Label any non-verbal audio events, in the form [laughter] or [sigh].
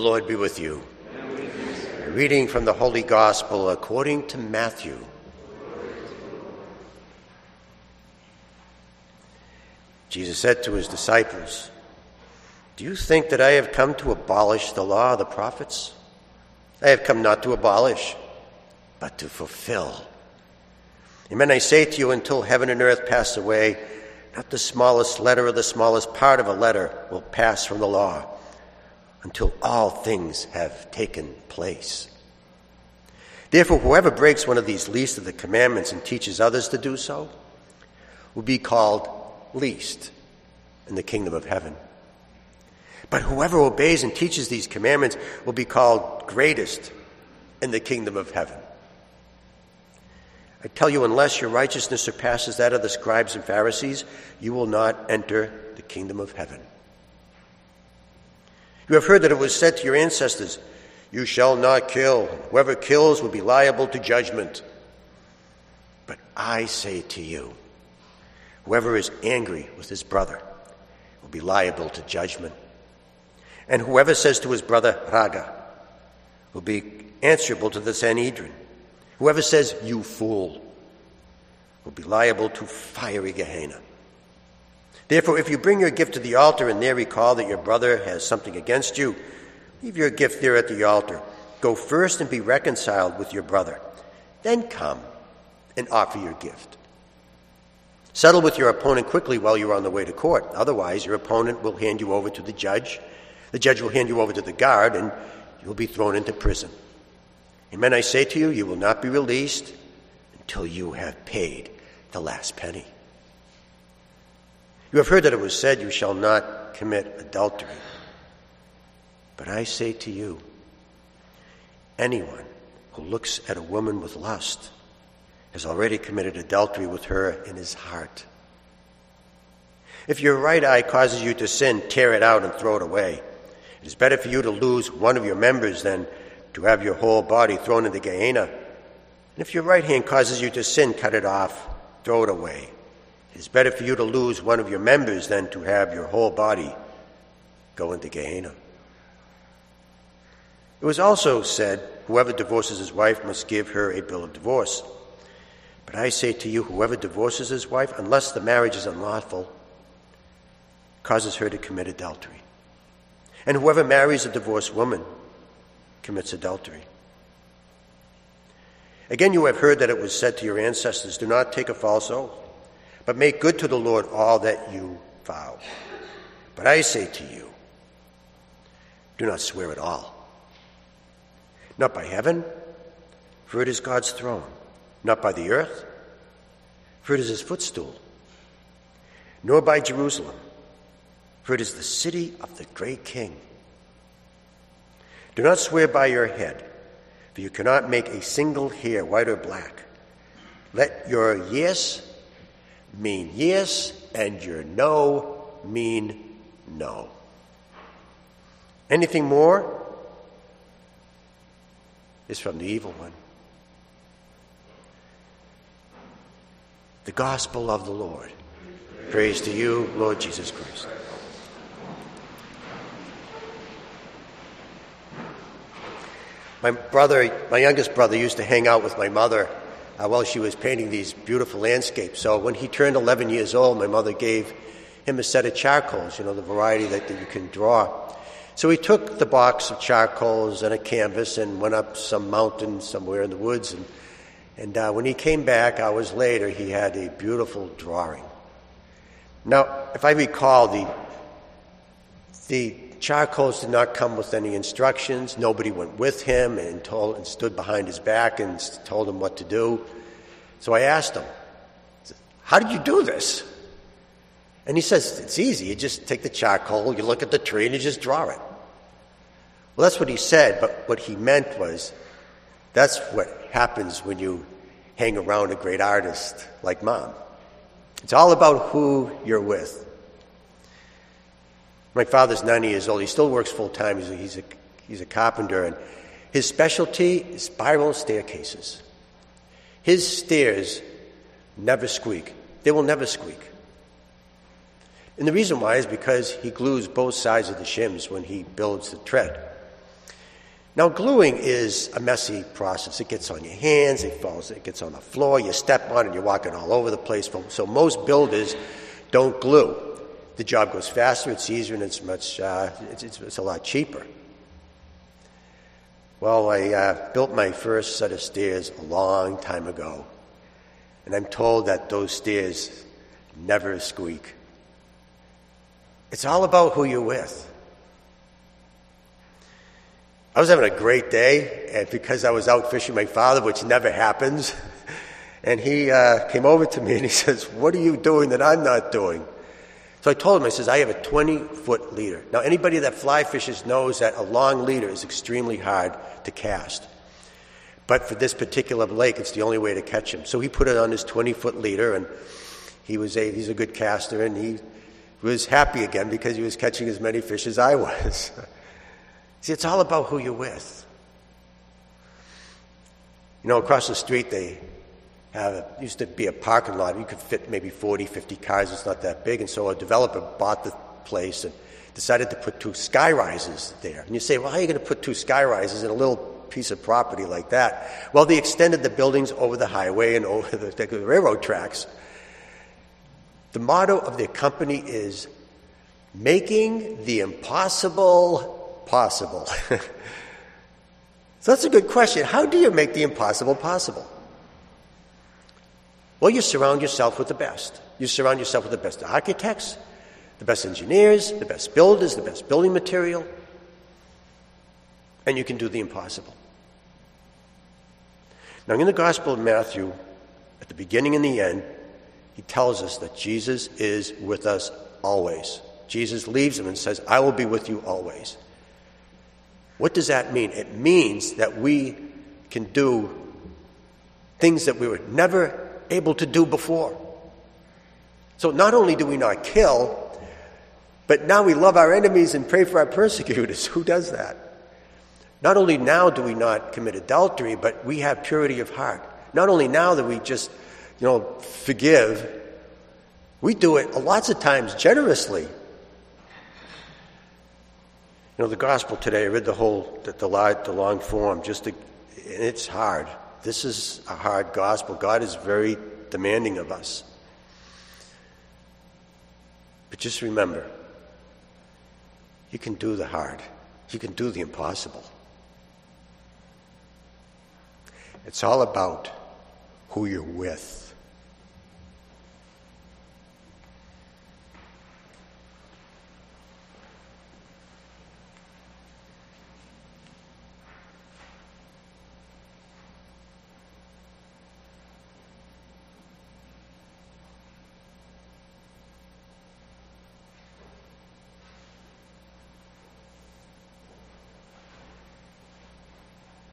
Lord be with you. A reading from the Holy Gospel according to Matthew. Jesus said to his disciples, Do you think that I have come to abolish the law of the prophets? I have come not to abolish, but to fulfill. Amen. I say to you, until heaven and earth pass away, not the smallest letter or the smallest part of a letter will pass from the law until all things have taken place. Therefore, whoever breaks one of these least of the commandments and teaches others to do so will be called least in the kingdom of heaven. But whoever obeys and teaches these commandments will be called greatest in the kingdom of heaven. I tell you, unless your righteousness surpasses that of the scribes and Pharisees, you will not enter the kingdom of heaven. You have heard that it was said to your ancestors, You shall not kill. Whoever kills will be liable to judgment. But I say to you, whoever is angry with his brother will be liable to judgment. And whoever says to his brother, Raqa, will be answerable to the Sanhedrin. Whoever says, You fool, will be liable to fiery Gehenna. Therefore, if you bring your gift to the altar and there recall that your brother has something against you, leave your gift there at the altar. Go first and be reconciled with your brother. Then come and offer your gift. Settle with your opponent quickly while you're on the way to court. Otherwise, your opponent will hand you over to the judge. The judge will hand you over to the guard, and you'll be thrown into prison. Amen, I say to you, you will not be released until you have paid the last penny. You have heard that it was said, You shall not commit adultery. But I say to you, anyone who looks at a woman with lust has already committed adultery with her in his heart. If your right eye causes you to sin, tear it out and throw it away. It is better for you to lose one of your members than to have your whole body thrown into Gehenna. And if your right hand causes you to sin, cut it off, throw it away. It is better for you to lose one of your members than to have your whole body go into Gehenna. It was also said, Whoever divorces his wife must give her a bill of divorce. But I say to you, whoever divorces his wife, unless the marriage is unlawful, causes her to commit adultery. And whoever marries a divorced woman commits adultery. Again, you have heard that it was said to your ancestors, Do not take a false oath but make good to the Lord all that you vow. But I say to you, do not swear at all. Not by heaven, for it is God's throne. Not by the earth, for it is his footstool. Nor by Jerusalem, for it is the city of the great king. Do not swear by your head, for you cannot make a single hair white or black. Let your yes mean yes and your no mean no. Anything more is from the evil one. The gospel of the Lord. Praise to you, Lord Jesus Christ. My brother, my youngest brother, used to hang out with my mother uh, while she was painting these beautiful landscapes. So when he turned 11 years old, my mother gave him a set of charcoals, you know, the variety that, that you can draw. So he took the box of charcoals and a canvas and went up some mountain somewhere in the woods. And, and uh, when he came back hours later, he had a beautiful drawing. Now, if I recall, the, the charcoals did not come with any instructions. Nobody went with him and told and stood behind his back and told him what to do. So I asked him, "How did you do this?" And he says, "It's easy. You just take the charcoal, you look at the tree, and you just draw it." Well, that's what he said, but what he meant was that's what happens when you hang around a great artist like mom. It's all about who you're with. My father's 90 years old. He still works full time. He's a, he's, a, he's a carpenter. And his specialty is spiral staircases. His stairs never squeak, they will never squeak. And the reason why is because he glues both sides of the shims when he builds the tread. Now, gluing is a messy process. It gets on your hands, it falls, it gets on the floor, you step on it, you're walking all over the place. So, most builders don't glue. The job goes faster, it's easier, and it's much, uh, it's, it's, it's, a lot cheaper. Well, I uh, built my first set of stairs a long time ago, and I'm told that those stairs never squeak. It's all about who you're with. I was having a great day, and because I was out fishing my father, which never happens, [laughs] and he uh, came over to me and he [laughs] says, What are you doing that I'm not doing? So I told him, I says, I have a 20 foot leader. Now, anybody that fly fishes knows that a long leader is extremely hard to cast. But for this particular lake, it's the only way to catch him. So he put it on his 20 foot leader, and he was a, he's a good caster, and he was happy again because he was catching as many fish as I [laughs] was. See, it's all about who you're with. You know, across the street, they have, used to be a parking lot. You could fit maybe 40, 50 cars. It's not that big. And so a developer bought the place and decided to put two sky rises there. And you say, well, how are you going to put two sky rises in a little piece of property like that? Well, they extended the buildings over the highway and over the, the railroad tracks. The motto of their company is making the impossible possible? [laughs] so that's a good question. How do you make the impossible possible? Well, you surround yourself with the best. You surround yourself with the best architects, the best engineers, the best builders, the best building material, and you can do the impossible. Now, in the Gospel of Matthew, at the beginning and the end, he tells us that Jesus is with us always. Jesus leaves him and says, I will be with you always. What does that mean? It means that we can do things that we would never able to do before. So not only do we not kill, but now we love our enemies and pray for our persecutors. [laughs] Who does that? Not only now do we not commit adultery, but we have purity of heart. Not only now that we just, you know, forgive, we do it lots of times generously. You know, the gospel today, I read the whole, the, the, the long form, just to, it's hard. This is a hard gospel. God is very demanding of us. But just remember, you can do the hard, you can do the impossible. It's all about who you're with.